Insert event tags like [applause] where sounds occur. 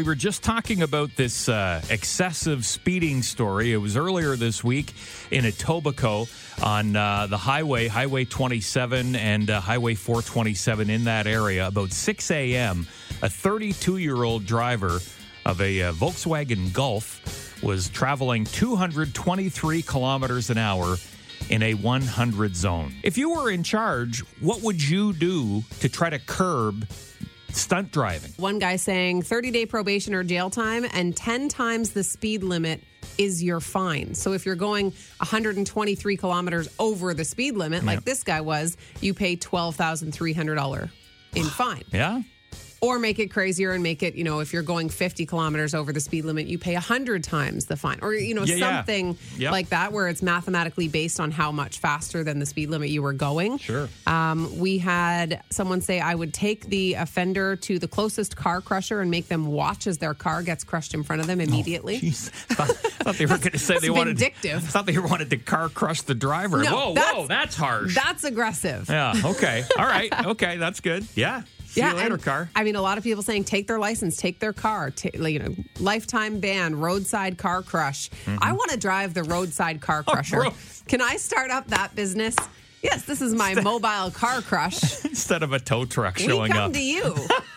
we were just talking about this uh, excessive speeding story. It was earlier this week in Etobicoke on uh, the highway, Highway 27 and uh, Highway 427 in that area. About 6 a.m., a 32 year old driver of a uh, Volkswagen Golf was traveling 223 kilometers an hour in a 100 zone. If you were in charge, what would you do to try to curb stunt driving? One guy saying 30 day probation or jail time and 10 times the speed limit is your fine. So if you're going 123 kilometers over the speed limit, like this guy was, you pay $12,300 in fine. Yeah? Or make it crazier and make it, you know, if you're going 50 kilometers over the speed limit, you pay 100 times the fine. Or, you know, Yeah, yeah. something Yep. like that where it's mathematically based on how much faster than the speed limit you were going. Sure. Um, we had someone say, I would take the offender to the closest car crusher and make them watch as their car gets crushed in front of them immediately. Jeez. thought, thought they were going to say they wanted. vindictive. thought they wanted to car crush the driver. No, whoa, that's- whoa, that's harsh. That's aggressive. yeah. Okay. All right. Okay. That's good. Yeah. See you later, and, car. I mean, a lot of people saying take their license, take their car, like, you know, lifetime ban, roadside car crush. I want to drive the roadside car [laughs] crusher. Mm-hmm. Oh. Can I start up that business? Yes, this is my mobile car crush. [laughs] Instead of a tow truck we showing come up. to you. [laughs]